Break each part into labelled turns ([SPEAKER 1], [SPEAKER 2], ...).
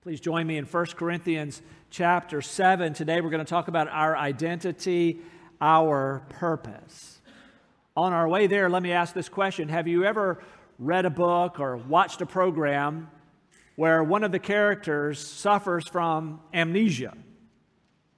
[SPEAKER 1] Please join me in 1 Corinthians chapter 7. Today we're going to talk about our identity, our purpose. On our way there, let me ask this question Have you ever read a book or watched a program where one of the characters suffers from amnesia?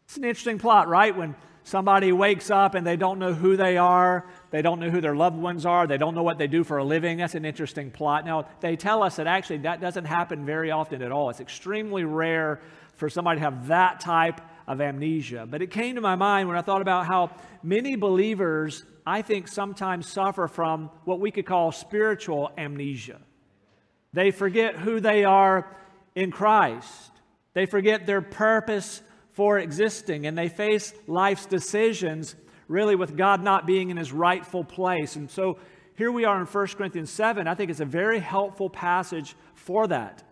[SPEAKER 1] It's an interesting plot, right? When somebody wakes up and they don't know who they are, they don't know who their loved ones are, they don't know what they do for a living. That's an interesting plot. Now, they tell us that actually that doesn't happen very often at all. It's extremely rare for somebody to have that type of amnesia. But it came to my mind when I thought about how many believers, I think, sometimes suffer from what we could call spiritual amnesia. They forget who they are in Christ. They forget their purpose for existing, and they face life's decisions really with God not being in his rightful place. And so here we are in 1 Corinthians 7. I think it's a very helpful passage for that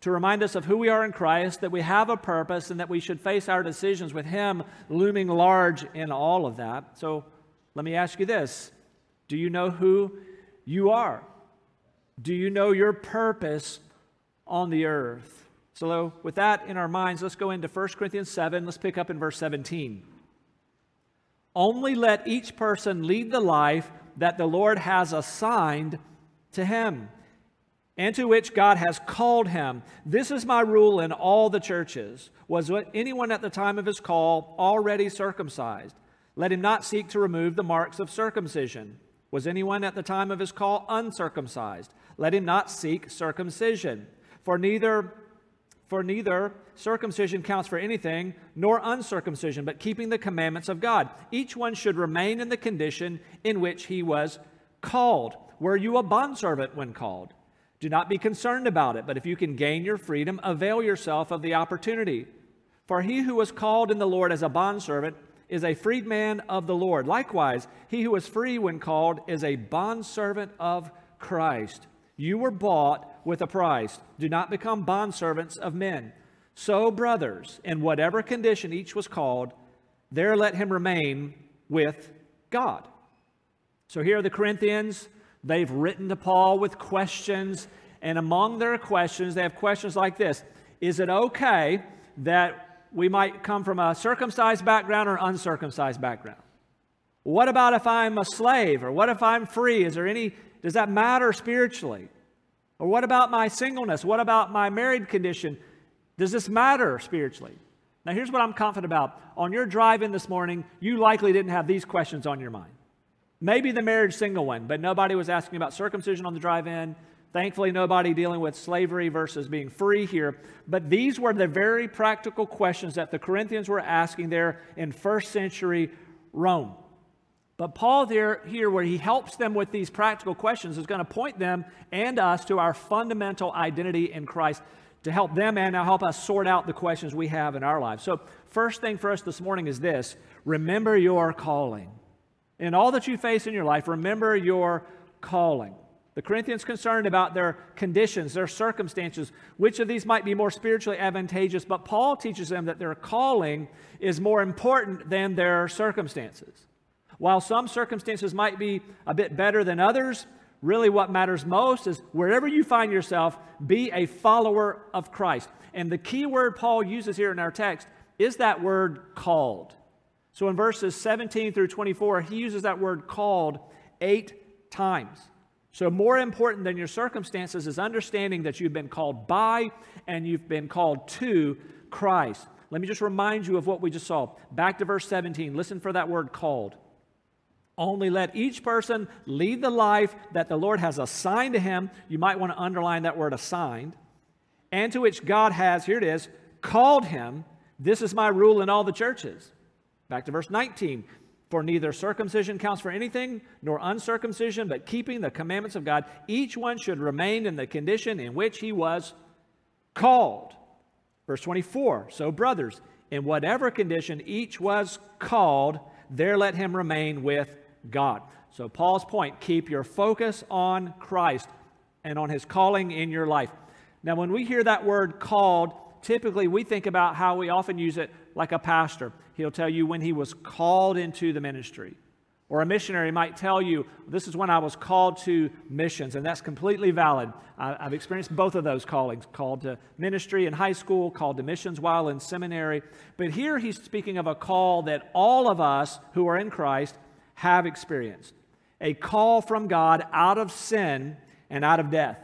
[SPEAKER 1] to remind us of who we are in Christ, that we have a purpose, and that we should face our decisions with Him looming large in all of that. So let me ask you this Do you know who you are? Do you know your purpose on the earth? So, with that in our minds, let's go into 1 Corinthians 7. Let's pick up in verse 17. Only let each person lead the life that the Lord has assigned to him and to which God has called him. This is my rule in all the churches. Was anyone at the time of his call already circumcised? Let him not seek to remove the marks of circumcision. Was anyone at the time of his call uncircumcised? Let him not seek circumcision. For neither for neither circumcision counts for anything, nor uncircumcision, but keeping the commandments of God. Each one should remain in the condition in which he was called. Were you a bondservant when called? Do not be concerned about it, but if you can gain your freedom, avail yourself of the opportunity. For he who was called in the Lord as a bondservant is a freedman of the Lord. Likewise, he who was free when called is a bondservant of Christ. You were bought with a price. Do not become bondservants of men. So, brothers, in whatever condition each was called, there let him remain with God. So, here are the Corinthians. They've written to Paul with questions, and among their questions, they have questions like this Is it okay that we might come from a circumcised background or uncircumcised background? What about if I'm a slave or what if I'm free? Is there any does that matter spiritually? Or what about my singleness? What about my married condition? Does this matter spiritually? Now, here's what I'm confident about. On your drive in this morning, you likely didn't have these questions on your mind. Maybe the marriage single one, but nobody was asking about circumcision on the drive in. Thankfully, nobody dealing with slavery versus being free here. But these were the very practical questions that the Corinthians were asking there in first century Rome. But Paul, there, here, where he helps them with these practical questions, is going to point them and us to our fundamental identity in Christ to help them and now help us sort out the questions we have in our lives. So, first thing for us this morning is this remember your calling. In all that you face in your life, remember your calling. The Corinthians concerned about their conditions, their circumstances, which of these might be more spiritually advantageous, but Paul teaches them that their calling is more important than their circumstances. While some circumstances might be a bit better than others, really what matters most is wherever you find yourself, be a follower of Christ. And the key word Paul uses here in our text is that word called. So in verses 17 through 24, he uses that word called eight times. So, more important than your circumstances is understanding that you've been called by and you've been called to Christ. Let me just remind you of what we just saw. Back to verse 17. Listen for that word called. Only let each person lead the life that the Lord has assigned to him. You might want to underline that word assigned. And to which God has, here it is, called him. This is my rule in all the churches. Back to verse 19. For neither circumcision counts for anything, nor uncircumcision, but keeping the commandments of God. Each one should remain in the condition in which he was called. Verse 24. So, brothers, in whatever condition each was called, there let him remain with God. So, Paul's point keep your focus on Christ and on his calling in your life. Now, when we hear that word called, typically we think about how we often use it like a pastor. He'll tell you when he was called into the ministry, Or a missionary might tell you, This is when I was called to missions, and that's completely valid. I, have experienced both of those callings called to ministry in high school, called to missions while in seminary. But here he's speaking of a call that all of us who are in Christ have experienced a call from God out of sin and out of death.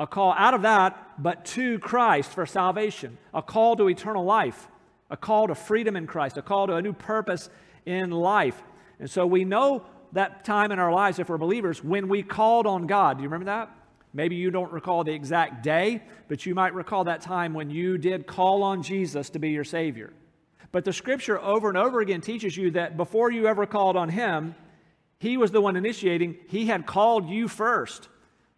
[SPEAKER 1] A call out of that, but to Christ for salvation. A call to eternal life. A call to freedom in Christ. A call to a new purpose in life. And so we know that time in our lives, if we're believers, when we called on God. Do you remember that? Maybe you don't recall the exact day, but you might recall that time when you did call on Jesus to be your Savior. But the scripture over and over again teaches you that before you ever called on Him, He was the one initiating, He had called you first.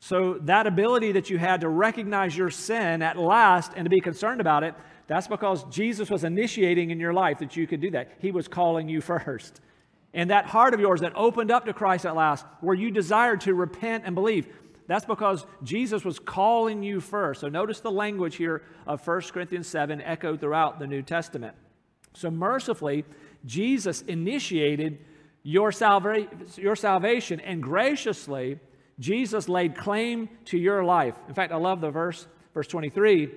[SPEAKER 1] So that ability that you had to recognize your sin at last and to be concerned about it, that's because Jesus was initiating in your life that you could do that. He was calling you first. And that heart of yours that opened up to Christ at last, where you desired to repent and believe, that's because Jesus was calling you first. So notice the language here of 1 Corinthians 7 echoed throughout the New Testament. So mercifully, Jesus initiated your, salva- your salvation, and graciously, Jesus laid claim to your life. In fact, I love the verse, verse 23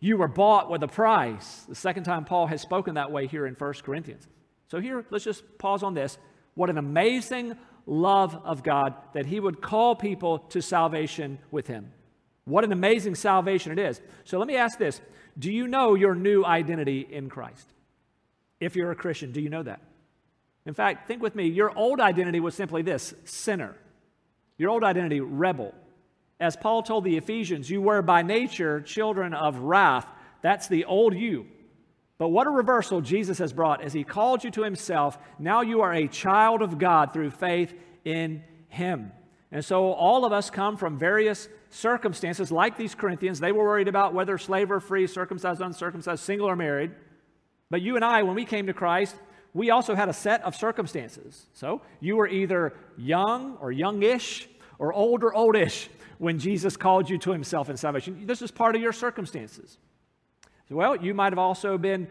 [SPEAKER 1] you were bought with a price. The second time Paul has spoken that way here in 1 Corinthians. So, here, let's just pause on this. What an amazing love of God that He would call people to salvation with Him. What an amazing salvation it is. So, let me ask this Do you know your new identity in Christ? If you're a Christian, do you know that? In fact, think with me your old identity was simply this sinner. Your old identity, rebel. As Paul told the Ephesians, you were by nature children of wrath. That's the old you. But what a reversal Jesus has brought as he called you to himself. Now you are a child of God through faith in him. And so all of us come from various circumstances, like these Corinthians. They were worried about whether slave or free, circumcised, or uncircumcised, single or married. But you and I, when we came to Christ, we also had a set of circumstances. So you were either young or youngish or old or oldish when Jesus called you to himself in salvation. This is part of your circumstances. Well, you might have also been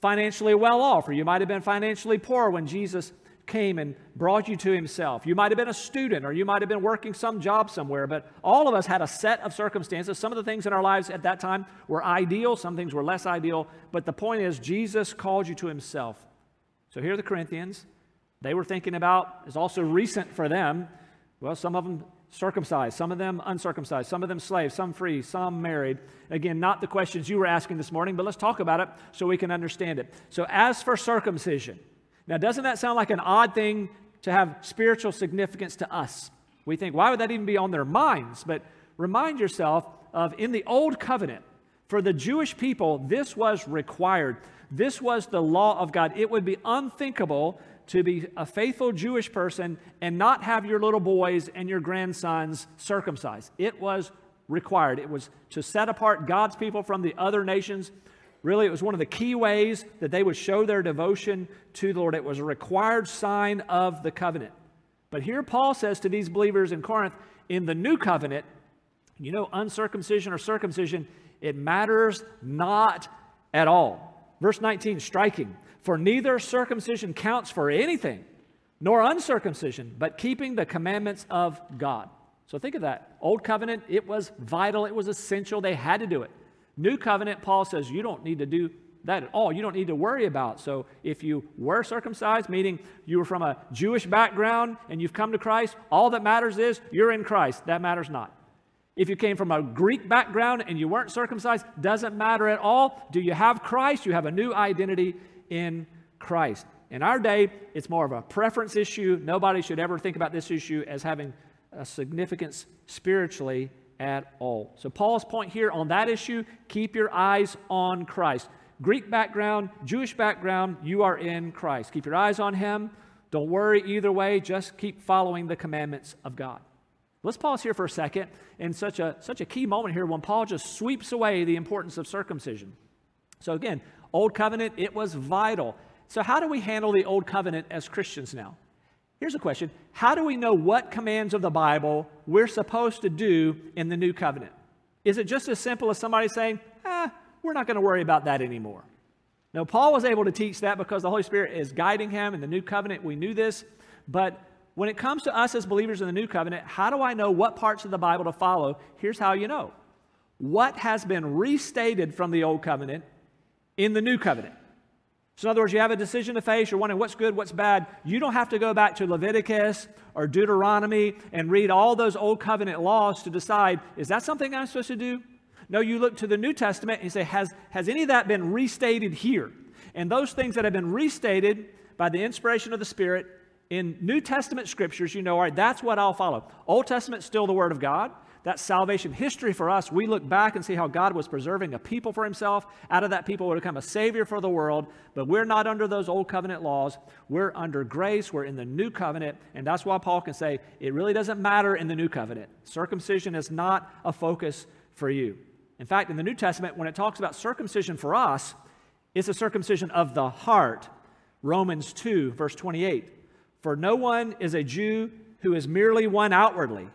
[SPEAKER 1] financially well off, or you might have been financially poor when Jesus came and brought you to himself. You might have been a student, or you might have been working some job somewhere, but all of us had a set of circumstances. Some of the things in our lives at that time were ideal, some things were less ideal, but the point is, Jesus called you to himself. So here are the Corinthians. They were thinking about, is also recent for them. Well, some of them circumcised, some of them uncircumcised, some of them slaves, some free, some married. Again, not the questions you were asking this morning, but let's talk about it so we can understand it. So, as for circumcision, now doesn't that sound like an odd thing to have spiritual significance to us? We think, why would that even be on their minds? But remind yourself of in the old covenant, for the Jewish people, this was required. This was the law of God. It would be unthinkable to be a faithful Jewish person and not have your little boys and your grandsons circumcised. It was required. It was to set apart God's people from the other nations. Really, it was one of the key ways that they would show their devotion to the Lord. It was a required sign of the covenant. But here Paul says to these believers in Corinth, in the new covenant, you know, uncircumcision or circumcision, it matters not at all. Verse 19, striking. For neither circumcision counts for anything, nor uncircumcision, but keeping the commandments of God. So think of that. Old covenant, it was vital, it was essential, they had to do it. New covenant, Paul says you don't need to do that at all. You don't need to worry about. So if you were circumcised, meaning you were from a Jewish background and you've come to Christ, all that matters is you're in Christ. That matters not. If you came from a Greek background and you weren't circumcised, doesn't matter at all. Do you have Christ? You have a new identity in Christ. In our day, it's more of a preference issue. Nobody should ever think about this issue as having a significance spiritually at all. So, Paul's point here on that issue keep your eyes on Christ. Greek background, Jewish background, you are in Christ. Keep your eyes on Him. Don't worry either way, just keep following the commandments of God. Let's pause here for a second in such a, such a key moment here when Paul just sweeps away the importance of circumcision. So, again, Old covenant, it was vital. So, how do we handle the old covenant as Christians now? Here's a question How do we know what commands of the Bible we're supposed to do in the new covenant? Is it just as simple as somebody saying, ah, we're not going to worry about that anymore? No, Paul was able to teach that because the Holy Spirit is guiding him in the new covenant. We knew this. But when it comes to us as believers in the new covenant, how do I know what parts of the Bible to follow? Here's how you know what has been restated from the old covenant in the new covenant. So, in other words, you have a decision to face, you're wondering what's good, what's bad. You don't have to go back to Leviticus or Deuteronomy and read all those old covenant laws to decide, is that something I'm supposed to do? No, you look to the New Testament and you say, has, has any of that been restated here? And those things that have been restated by the inspiration of the Spirit in New Testament scriptures, you know, all right, that's what I'll follow. Old Testament, still the Word of God. That's salvation history for us. We look back and see how God was preserving a people for himself. Out of that people would become a savior for the world. But we're not under those old covenant laws. We're under grace. We're in the new covenant. And that's why Paul can say it really doesn't matter in the new covenant. Circumcision is not a focus for you. In fact, in the New Testament, when it talks about circumcision for us, it's a circumcision of the heart. Romans 2, verse 28. For no one is a Jew who is merely one outwardly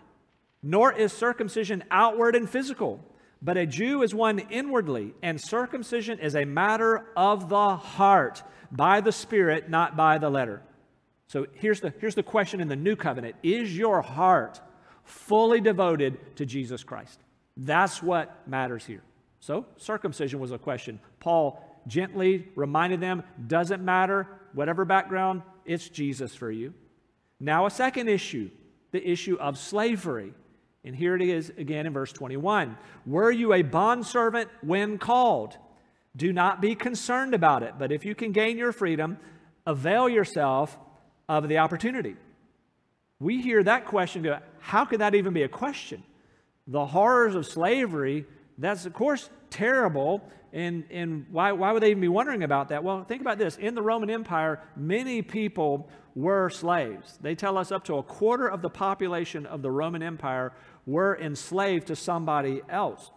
[SPEAKER 1] nor is circumcision outward and physical, but a Jew is one inwardly, and circumcision is a matter of the heart, by the Spirit, not by the letter. So here's the, here's the question in the new covenant Is your heart fully devoted to Jesus Christ? That's what matters here. So, circumcision was a question. Paul gently reminded them doesn't matter, whatever background, it's Jesus for you. Now, a second issue the issue of slavery. And here it is again in verse 21 Were you a bondservant when called? Do not be concerned about it, but if you can gain your freedom, avail yourself of the opportunity. We hear that question go, how could that even be a question? The horrors of slavery, that's of course terrible. And, and why, why would they even be wondering about that? Well, think about this. In the Roman Empire, many people were slaves. They tell us up to a quarter of the population of the Roman Empire were enslaved to somebody else.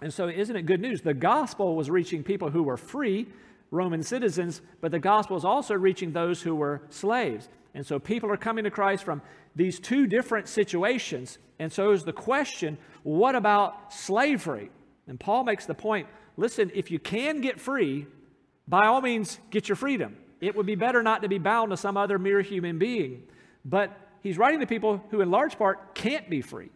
[SPEAKER 1] And so, isn't it good news? The gospel was reaching people who were free, Roman citizens, but the gospel is also reaching those who were slaves. And so, people are coming to Christ from these two different situations. And so, is the question what about slavery? And Paul makes the point listen, if you can get free, by all means, get your freedom. It would be better not to be bound to some other mere human being. But he's writing to people who, in large part, can't be free.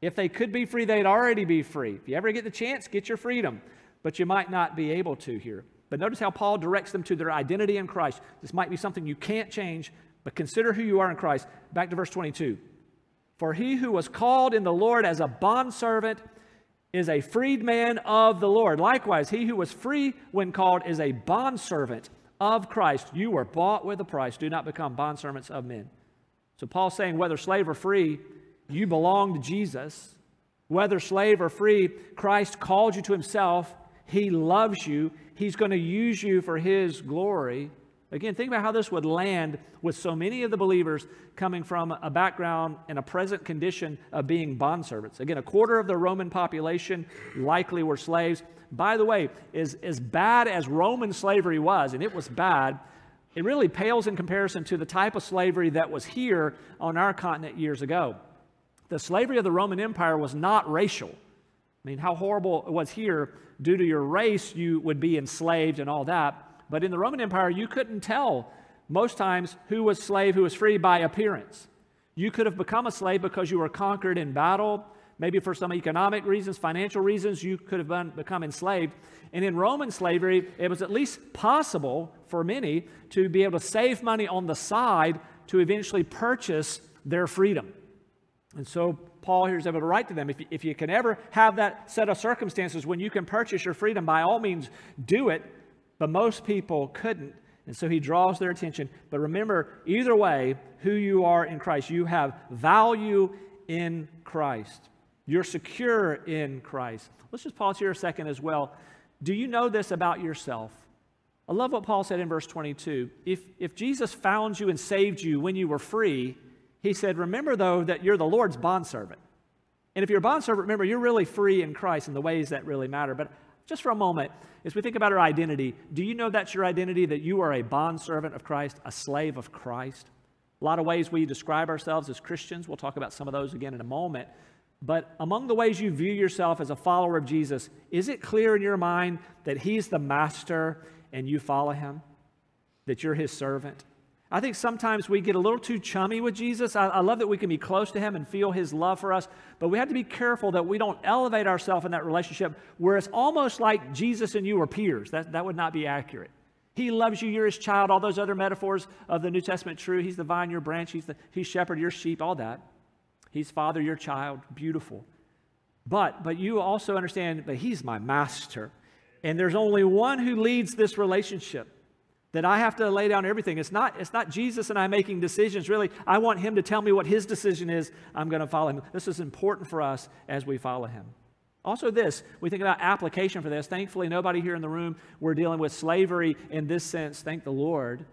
[SPEAKER 1] If they could be free, they'd already be free. If you ever get the chance, get your freedom. But you might not be able to here. But notice how Paul directs them to their identity in Christ. This might be something you can't change, but consider who you are in Christ. Back to verse 22. For he who was called in the Lord as a bondservant is a freedman of the Lord. Likewise, he who was free when called is a bondservant of Christ. You were bought with a price. Do not become bondservants of men. So Paul's saying whether slave or free, you belong to Jesus. Whether slave or free, Christ called you to himself. He loves you. He's going to use you for his glory. Again, think about how this would land with so many of the believers coming from a background and a present condition of being bondservants. Again, a quarter of the Roman population likely were slaves. By the way, as, as bad as Roman slavery was, and it was bad, it really pales in comparison to the type of slavery that was here on our continent years ago. The slavery of the Roman Empire was not racial. I mean, how horrible it was here. Due to your race, you would be enslaved and all that. But in the Roman Empire, you couldn't tell most times who was slave, who was free by appearance. You could have become a slave because you were conquered in battle. Maybe for some economic reasons, financial reasons, you could have been, become enslaved. And in Roman slavery, it was at least possible for many to be able to save money on the side to eventually purchase their freedom. And so Paul here is able to write to them if you, if you can ever have that set of circumstances when you can purchase your freedom, by all means do it. But most people couldn't. And so he draws their attention. But remember, either way, who you are in Christ, you have value in Christ. You're secure in Christ. Let's just pause here a second as well. Do you know this about yourself? I love what Paul said in verse 22. If, if Jesus found you and saved you when you were free, he said, Remember, though, that you're the Lord's bondservant. And if you're a bondservant, remember, you're really free in Christ in the ways that really matter. But just for a moment, as we think about our identity, do you know that's your identity, that you are a bondservant of Christ, a slave of Christ? A lot of ways we describe ourselves as Christians. We'll talk about some of those again in a moment. But among the ways you view yourself as a follower of Jesus, is it clear in your mind that He's the master and you follow Him? That you're His servant? I think sometimes we get a little too chummy with Jesus. I, I, love that we can be close to him and feel his love for us, but we have to be careful that we don't elevate ourselves in that relationship where it's almost like Jesus and you are peers. That, that would not be accurate. He loves you, you're his child, all those other metaphors of the New Testament true. He's the vine, your branch, he's the he's shepherd, your sheep, all that. He's father, your child, beautiful. But but you also understand that he's my master. And there's only one who leads this relationship that I have to lay down everything. It's not, it's not Jesus and I making decisions. Really, I want him to tell me what his decision is. I'm going to follow him. This is important for us as we follow him. Also, this, we think about application for this. Thankfully, nobody here in the room, we're dealing with slavery in this sense, thank the Lord.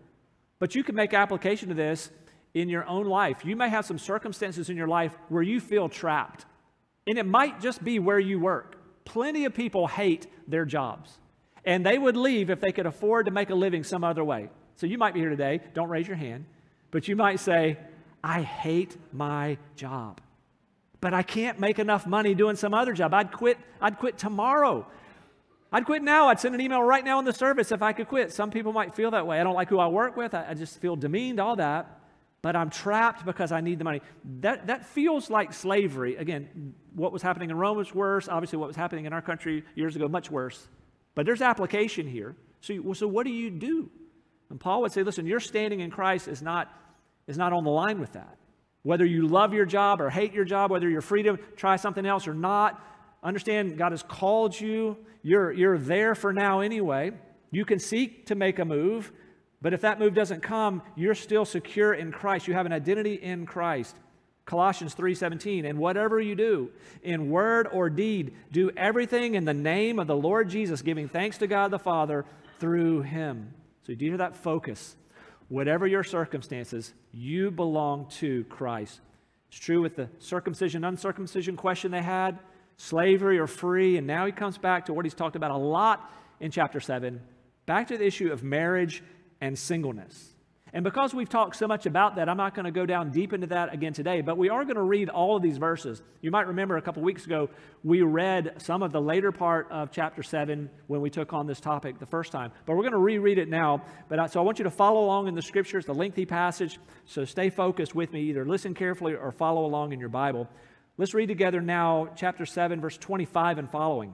[SPEAKER 1] But you can make application to this in your own life. You may have some circumstances in your life where you feel trapped. And it might just be where you work. Plenty of people hate their jobs and they would leave if they could afford to make a living some other way. So you might be here today, don't raise your hand, but you might say, I hate my job. But I can't make enough money doing some other job. I'd quit, I'd quit tomorrow. I'd quit now. I'd send an email right now in the service if I could quit. Some people might feel that way. I don't like who I work with. I, I just feel demeaned, all that. But I'm trapped because I need the money. That, that feels like slavery. Again, what was happening in Rome was worse. Obviously, what was happening in our country years ago, much worse. But there's application here. So, so what do you do? And Paul would say, listen, your standing in Christ is not, is not on the line with that. Whether you love your job or hate your job, whether you're free to try something else or not, understand God has called you. You're, you're there for now anyway. You can seek to make a move, but if that move doesn't come, you're still secure in Christ. You have an identity in Christ. Colossians 3:17 and whatever you do in word or deed do everything in the name of the Lord Jesus giving thanks to God the Father through him. So do you hear that focus? Whatever your circumstances, you belong to Christ. It's true with the circumcision uncircumcision question they had, slavery or free, and now he comes back to what he's talked about a lot in chapter 7, back to the issue of marriage and singleness. And because we've talked so much about that, I'm not going to go down deep into that again today, but we are going to read all of these verses. You might remember a couple weeks ago, we read some of the later part of chapter 7 when we took on this topic the first time. But we're going to reread it now. But I, so I want you to follow along in the scriptures, the lengthy passage. So stay focused with me, either listen carefully or follow along in your Bible. Let's read together now chapter 7, verse 25 and following.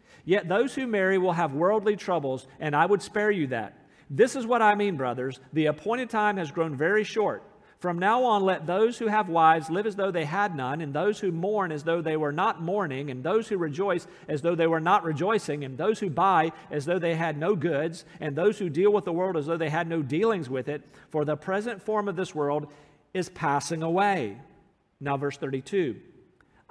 [SPEAKER 1] Yet those who marry will have worldly troubles, and I would spare you that. This is what I mean, brothers. The appointed time has grown very short. From now on, let those who have wives live as though they had none, and those who mourn as though they were not mourning, and those who rejoice as though they were not rejoicing, and those who buy as though they had no goods, and those who deal with the world as though they had no dealings with it. For the present form of this world is passing away. Now, verse 32.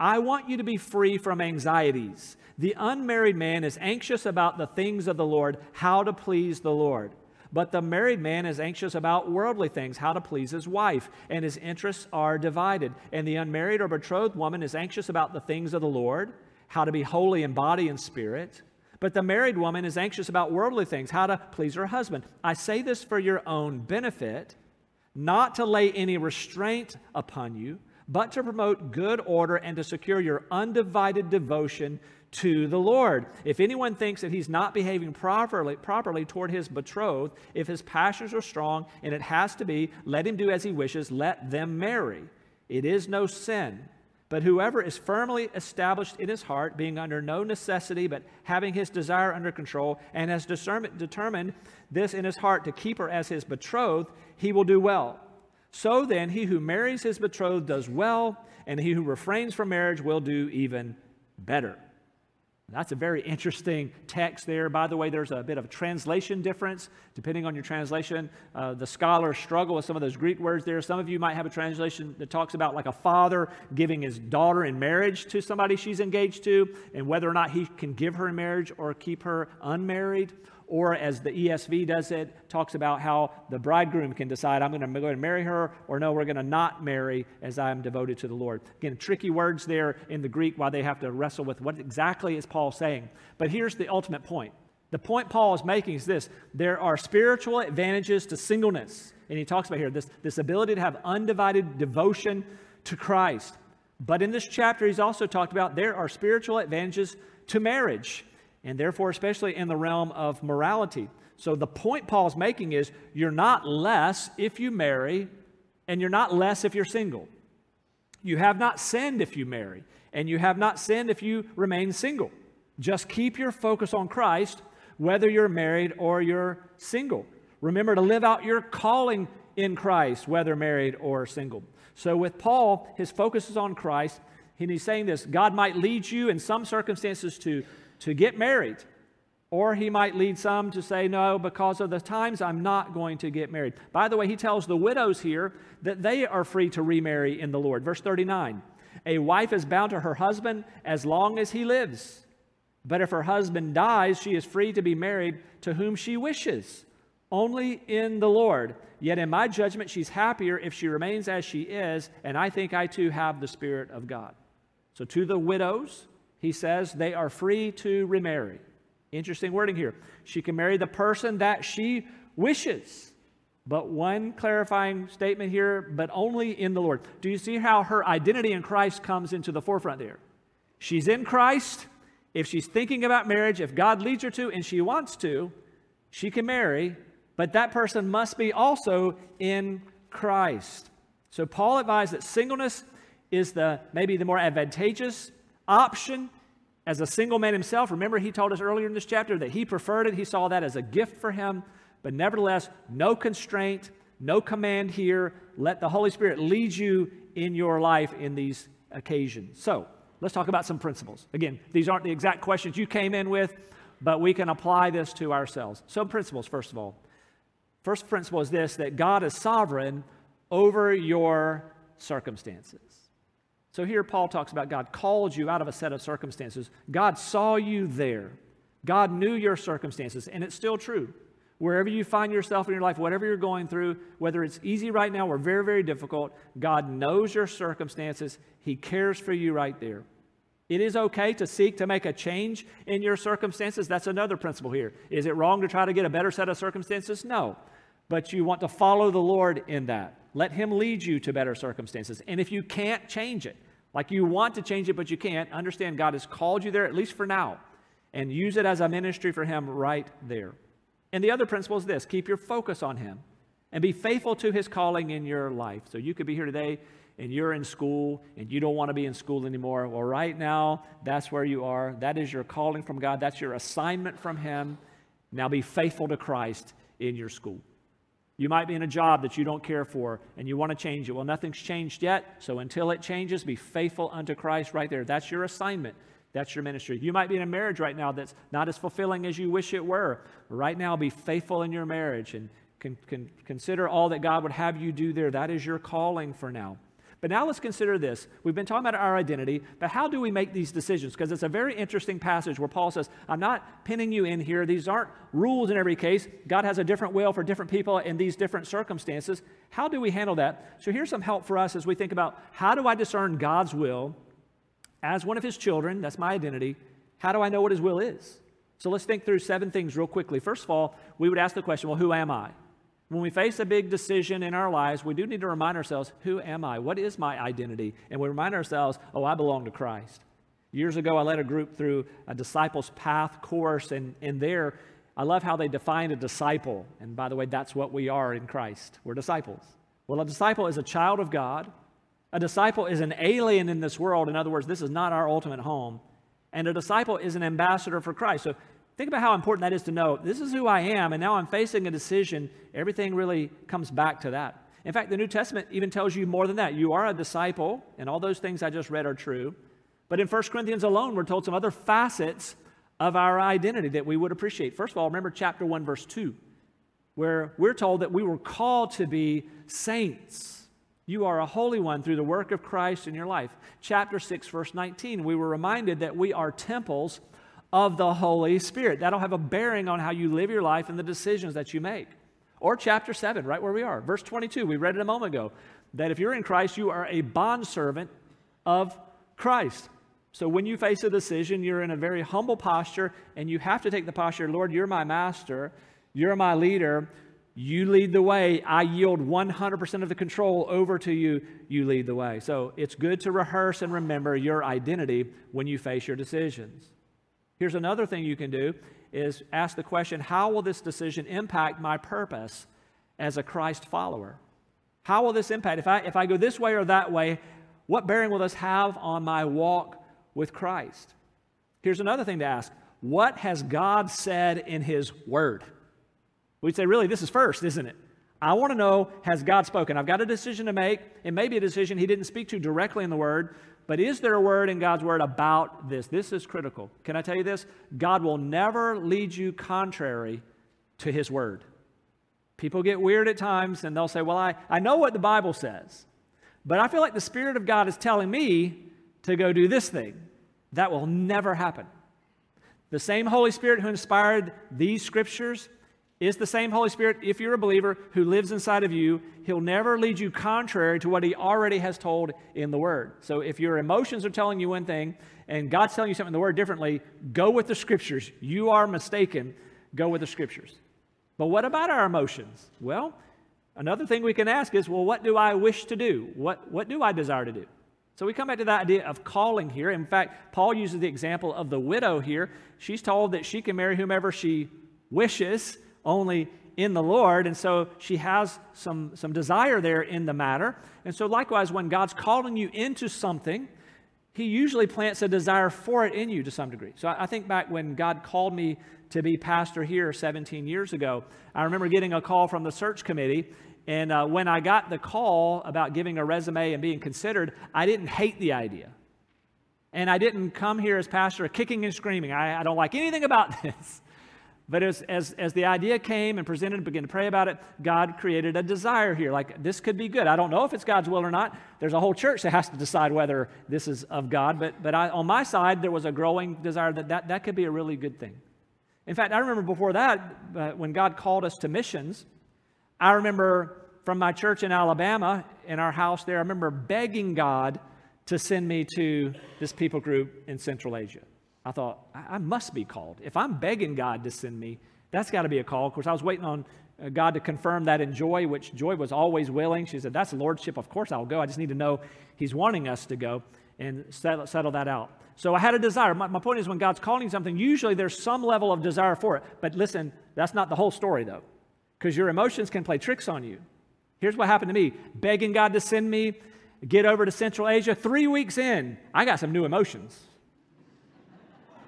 [SPEAKER 1] I want you to be free from anxieties. The unmarried man is anxious about the things of the Lord, how to please the Lord. But the married man is anxious about worldly things, how to please his wife, and his interests are divided. And the unmarried or betrothed woman is anxious about the things of the Lord, how to be holy in body and spirit. But the married woman is anxious about worldly things, how to please her husband. I say this for your own benefit, not to lay any restraint upon you but to promote good order and to secure your undivided devotion to the Lord. If anyone thinks that he's not behaving properly, properly toward his betrothed, if his passions are strong and it has to be, let him do as he wishes, let them marry. It is no sin. But whoever is firmly established in his heart, being under no necessity, but having his desire under control, and has determined this in his heart to keep her as his betrothed, he will do well. So then, he who marries his betrothed does well, and he who refrains from marriage will do even better. That's a very interesting text there. By the way, there's a bit of a translation difference depending on your translation. Uh, the scholars struggle with some of those Greek words there. Some of you might have a translation that talks about like a father giving his daughter in marriage to somebody she's engaged to, and whether or not he can give her in marriage or keep her unmarried. Or as the ESV does it, talks about how the bridegroom can decide, I'm going to go and marry her, or no, we're going to not marry as I'm devoted to the Lord. Again, tricky words there in the Greek why they have to wrestle with what exactly is Paul saying. But here's the ultimate point. The point Paul is making is this there are spiritual advantages to singleness. And he talks about here this, this ability to have undivided devotion to Christ. But in this chapter, he's also talked about there are spiritual advantages to marriage, and therefore, especially in the realm of morality. So the point Paul's making is you're not less if you marry, and you're not less if you're single. You have not sinned if you marry, and you have not sinned if you remain single. Just keep your focus on Christ, whether you're married or you're single. Remember to live out your calling in Christ, whether married or single. So, with Paul, his focus is on Christ, and he's saying this God might lead you in some circumstances to, to get married, or he might lead some to say, No, because of the times, I'm not going to get married. By the way, he tells the widows here that they are free to remarry in the Lord. Verse 39 A wife is bound to her husband as long as he lives. But if her husband dies, she is free to be married to whom she wishes, only in the Lord. Yet in my judgment, she's happier if she remains as she is, and I think I too have the Spirit of God. So to the widows, he says they are free to remarry. Interesting wording here. She can marry the person that she wishes. But one clarifying statement here, but only in the Lord. Do you see how her identity in Christ comes into the forefront there? She's in Christ. If she's thinking about marriage, if God leads her to and she wants to, she can marry, but that person must be also in Christ. So Paul advised that singleness is the maybe the more advantageous option as a single man himself. Remember, he told us earlier in this chapter that he preferred it. He saw that as a gift for him. But nevertheless, no constraint, no command here. Let the Holy Spirit lead you in your life in these occasions. So let's talk about some principles. Again, these aren't the exact questions you came in with, but we can apply this to ourselves. Some principles, first of all. First principle is this that God is sovereign over your circumstances. So here Paul talks about God called you out of a set of circumstances. God saw you there. God knew your circumstances, and it's still true. Wherever you find yourself in your life, whatever you're going through, whether it's easy right now or very, very difficult, God knows your circumstances. He cares for you right there. It is okay to seek to make a change in your circumstances. That's another principle here. Is it wrong to try to get a better set of circumstances? No. But you want to follow the Lord in that. Let Him lead you to better circumstances. And if you can't change it, like you want to change it but you can't, understand God has called you there, at least for now, and use it as a ministry for Him right there. And the other principle is this keep your focus on Him and be faithful to His calling in your life. So you could be here today and you're in school and you don't want to be in school anymore, well, right now, that's where you are. That is your calling from God, that's your assignment from Him. Now be faithful to Christ in your school. You might be in a job that you don't care for and you want to change it. Well, nothing's changed yet, so until it changes, be faithful unto Christ right there. That's your assignment. That's your ministry. You might be in a marriage right now that's not as fulfilling as you wish it were. Right now, be faithful in your marriage and con- con- consider all that God would have you do there. That is your calling for now. But now let's consider this. We've been talking about our identity, but how do we make these decisions? Because it's a very interesting passage where Paul says, I'm not pinning you in here. These aren't rules in every case. God has a different will for different people in these different circumstances. How do we handle that? So here's some help for us as we think about how do I discern God's will as one of his children? That's my identity. How do I know what his will is? So let's think through seven things real quickly. First of all, we would ask the question well, who am I? When we face a big decision in our lives, we do need to remind ourselves, who am I? What is my identity? And we remind ourselves, oh, I belong to Christ. Years ago, I led a group through a disciples path course, and, and there, I love how they define a disciple. And by the way, that's what we are in Christ. We're disciples. Well, a disciple is a child of God. A disciple is an alien in this world. In other words, this is not our ultimate home. And a disciple is an ambassador for Christ. So Think about how important that is to know this is who I am, and now I'm facing a decision. Everything really comes back to that. In fact, the New Testament even tells you more than that. You are a disciple, and all those things I just read are true. But in 1 Corinthians alone, we're told some other facets of our identity that we would appreciate. First of all, remember chapter 1, verse 2, where we're told that we were called to be saints. You are a holy one through the work of Christ in your life. Chapter 6, verse 19, we were reminded that we are temples of the Holy Spirit. That'll have a bearing on how you live your life and the decisions that you make. Or chapter 7, right where we are, verse 22, we read it a moment ago, that if you're in Christ, you are a bondservant of Christ. So when you face a decision, you're in a very humble posture, and you have to take the posture Lord, you're my master, you're my leader. You lead the way. I yield 100% of the control over to you. You lead the way. So it's good to rehearse and remember your identity when you face your decisions. Here's another thing you can do is ask the question, how will this decision impact my purpose as a Christ follower? How will this impact? If I, if I go this way or that way, what bearing will this have on my walk with Christ? Here's another thing to ask What has God said in His Word? We'd say, really, this is first, isn't it? I want to know, has God spoken? I've got a decision to make. It may be a decision He didn't speak to directly in the Word, but is there a word in God's Word about this? This is critical. Can I tell you this? God will never lead you contrary to His Word. People get weird at times and they'll say, Well, I, I know what the Bible says, but I feel like the Spirit of God is telling me to go do this thing. That will never happen. The same Holy Spirit who inspired these scriptures is the same Holy Spirit, if you're a believer, who lives inside of you. He'll never lead you contrary to what He already has told in the Word. So if your emotions are telling you one thing and God's telling you something in the Word differently, go with the Scriptures. You are mistaken. Go with the Scriptures. But what about our emotions? Well, another thing we can ask is well, what do I wish to do? What, what do I desire to do? So we come back to the idea of calling here. In fact, Paul uses the example of the widow here. She's told that she can marry whomever she wishes, only in the Lord. And so she has some, some desire there in the matter. And so, likewise, when God's calling you into something, He usually plants a desire for it in you to some degree. So I, I think back when God called me to be pastor here 17 years ago, I remember getting a call from the search committee. And uh, when I got the call about giving a resume and being considered, I didn't hate the idea. And I didn't come here as pastor kicking and screaming. I, I don't like anything about this. But as, as, as the idea came and presented and began to pray about it, God created a desire here. Like, this could be good. I don't know if it's God's will or not. There's a whole church that has to decide whether this is of God. But, but I, on my side, there was a growing desire that, that that could be a really good thing. In fact, I remember before that, uh, when God called us to missions, I remember from my church in Alabama, in our house there, I remember begging God to send me to this people group in Central Asia. I thought, I, I must be called. If I'm begging God to send me, that's got to be a call. Of course, I was waiting on uh, God to confirm that in Joy, which Joy was always willing. She said, That's Lordship. Of course, I'll go. I just need to know He's wanting us to go and settle, settle that out. So I had a desire. My, my point is, when God's calling something, usually there's some level of desire for it. But listen, that's not the whole story, though, because your emotions can play tricks on you. Here's what happened to me begging God to send me, get over to Central Asia. Three weeks in, I got some new emotions.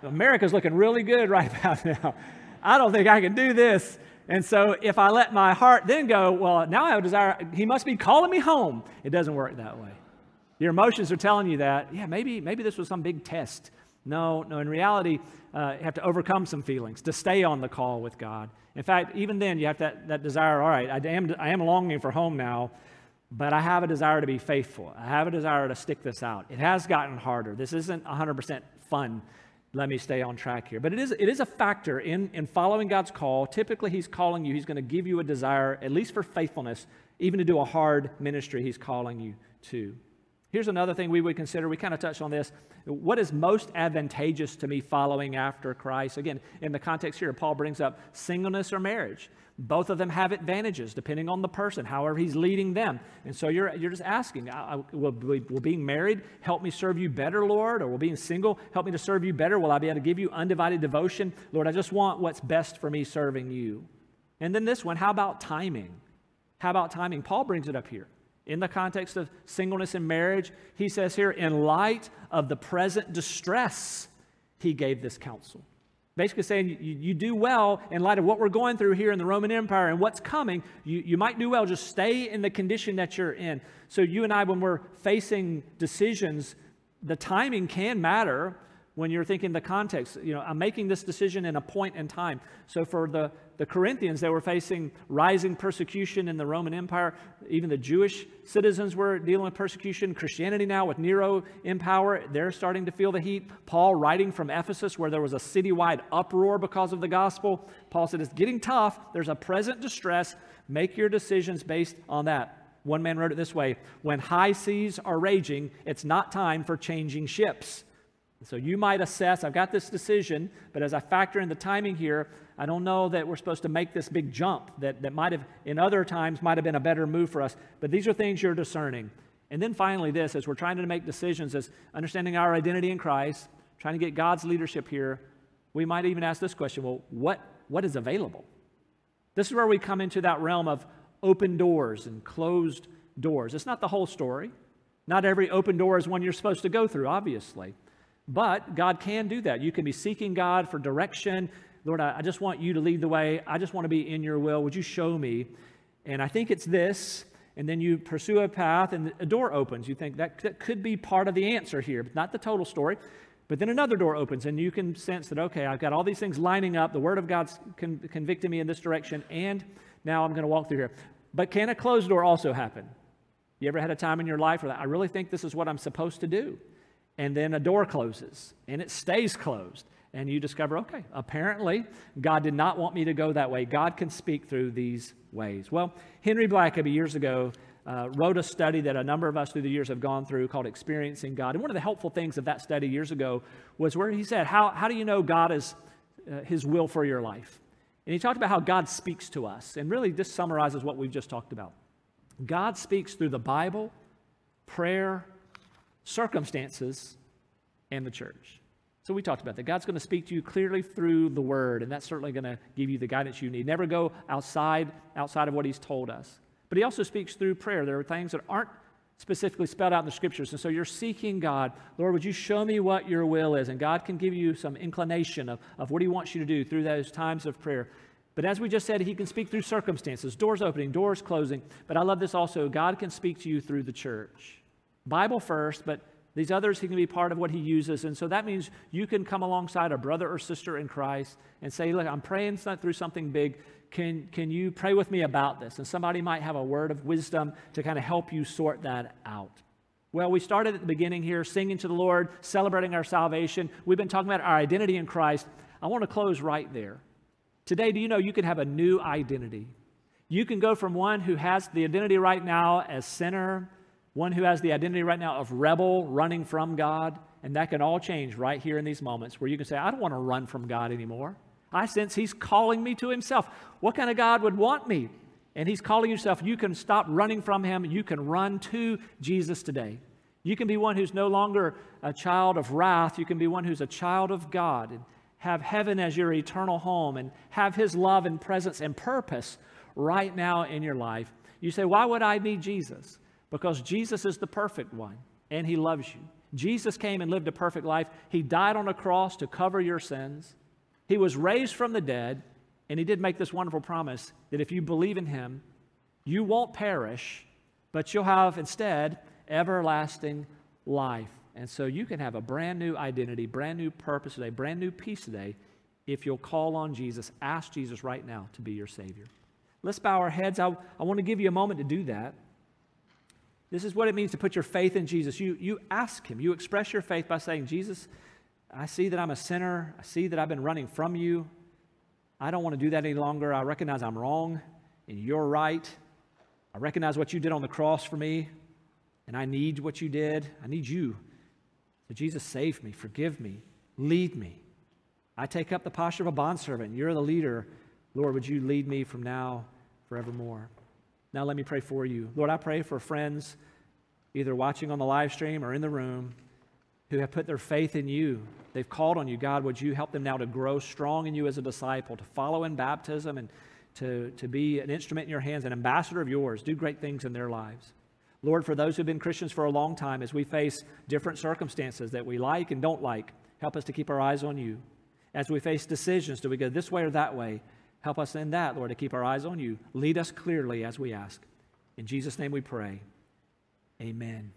[SPEAKER 1] America's looking really good right about now. I don't think I can do this. And so if I let my heart then go, well, now I have a desire, he must be calling me home. It doesn't work that way. Your emotions are telling you that, yeah, maybe, maybe this was some big test. No, no, in reality, uh, you have to overcome some feelings to stay on the call with God. In fact, even then, you have that, that desire, all right, I am, I am longing for home now, but I have a desire to be faithful. I have a desire to stick this out. It has gotten harder. This isn't 100% fun let me stay on track here. But it is, it is a factor in, in following God's call. Typically, He's calling you, He's going to give you a desire, at least for faithfulness, even to do a hard ministry He's calling you to. Here's another thing we would consider. We kind of touched on this. What is most advantageous to me following after Christ? Again, in the context here, Paul brings up singleness or marriage. Both of them have advantages depending on the person, however, he's leading them. And so you're, you're just asking, will, will being married help me serve you better, Lord? Or will being single help me to serve you better? Will I be able to give you undivided devotion? Lord, I just want what's best for me serving you. And then this one, how about timing? How about timing? Paul brings it up here. In the context of singleness and marriage, he says here, in light of the present distress, he gave this counsel. Basically, saying you, you, do well in light of what we're going through here in the Roman Empire and what's coming. You, you might do well. Just stay in the condition that you're in. So, you and I, when we're facing decisions, the timing can matter. When you're thinking the context. You know, I'm making this decision in a point in time. So for the, the Corinthians, they were facing rising persecution in the Roman Empire. Even the Jewish citizens were dealing with persecution. Christianity now, with Nero in power, they're starting to feel the heat. Paul, writing from Ephesus, where there was a citywide uproar because of the gospel, Paul said, It's getting tough. There's a present distress. Make your decisions based on that. One man wrote it this way When high seas are raging, it's not time for changing ships. So you might assess, I've got this decision, but as I factor in the timing here, I don't know that we're supposed to make this big jump that, that might have, in other times, might have been a better move for us. But these are things you're discerning. And then finally, this, as we're trying to make decisions, as understanding our identity in Christ, trying to get God's leadership here, we might even ask this question well, what, what is available? This is where we come into that realm of open doors and closed doors. It's not the whole story. Not every open door is one you're supposed to go through, obviously. But God can do that. You can be seeking God for direction. Lord, I, I just want you to lead the way. I just want to be in your will. Would you show me? And I think it's this. And then you pursue a path and a door opens. You think that, that could be part of the answer here, but not the total story. But then another door opens, and you can sense that, okay, I've got all these things lining up. The Word of God's con- convicting me in this direction, and now I'm going to walk through here. But can a closed door also happen? You ever had a time in your life where I really think this is what I'm supposed to do? And then a door closes and it stays closed. And you discover, okay, apparently God did not want me to go that way. God can speak through these ways. Well, Henry Blackaby years ago uh, wrote a study that a number of us through the years have gone through called Experiencing God. And one of the helpful things of that study years ago was where he said, How, how do you know God is uh, his will for your life? And he talked about how God speaks to us. And really, this summarizes what we've just talked about. God speaks through the Bible, prayer, circumstances, and the church. So we talked about that. God's going to speak to you clearly through the word, and that's certainly going to give you the guidance you need. Never go outside outside of what he's told us. But he also speaks through prayer. There are things that aren't specifically spelled out in the scriptures. And so you're seeking God. Lord, would you show me what your will is? And God can give you some inclination of, of what he wants you to do through those times of prayer. But as we just said, he can speak through circumstances, doors opening, doors closing. But I love this also God can speak to you through the church. Bible first, but these others, he can be part of what he uses. And so that means you can come alongside a brother or sister in Christ and say, Look, I'm praying through something big. Can, can you pray with me about this? And somebody might have a word of wisdom to kind of help you sort that out. Well, we started at the beginning here singing to the Lord, celebrating our salvation. We've been talking about our identity in Christ. I want to close right there. Today, do you know you can have a new identity? You can go from one who has the identity right now as sinner one who has the identity right now of rebel running from God. And that can all change right here in these moments where you can say, I don't want to run from God anymore. I sense He's calling me to Himself. What kind of God would want me? And He's calling yourself. You can stop running from Him. You can run to Jesus today. You can be one who's no longer a child of wrath. You can be one who's a child of God and have heaven as your eternal home and have His love and presence and purpose right now in your life. You say, Why would I need Jesus? Because Jesus is the perfect one and he loves you. Jesus came and lived a perfect life. He died on a cross to cover your sins. He was raised from the dead, and he did make this wonderful promise that if you believe in him, you won't perish, but you'll have instead everlasting life. And so you can have a brand new identity, brand new purpose today, brand new peace today if you'll call on Jesus. Ask Jesus right now to be your Savior. Let's bow our heads. I, I want to give you a moment to do that. This is what it means to put your faith in Jesus. You, you ask Him, you express your faith by saying, Jesus, I see that I'm a sinner. I see that I've been running from you. I don't want to do that any longer. I recognize I'm wrong and you're right. I recognize what you did on the cross for me, and I need what you did. I need you. So, Jesus, save me, forgive me, lead me. I take up the posture of a bondservant. You're the leader. Lord, would you lead me from now forevermore? Now, let me pray for you. Lord, I pray for friends either watching on the live stream or in the room who have put their faith in you. They've called on you. God, would you help them now to grow strong in you as a disciple, to follow in baptism, and to, to be an instrument in your hands, an ambassador of yours, do great things in their lives. Lord, for those who've been Christians for a long time, as we face different circumstances that we like and don't like, help us to keep our eyes on you. As we face decisions, do we go this way or that way? Help us in that, Lord, to keep our eyes on you. Lead us clearly as we ask. In Jesus' name we pray. Amen.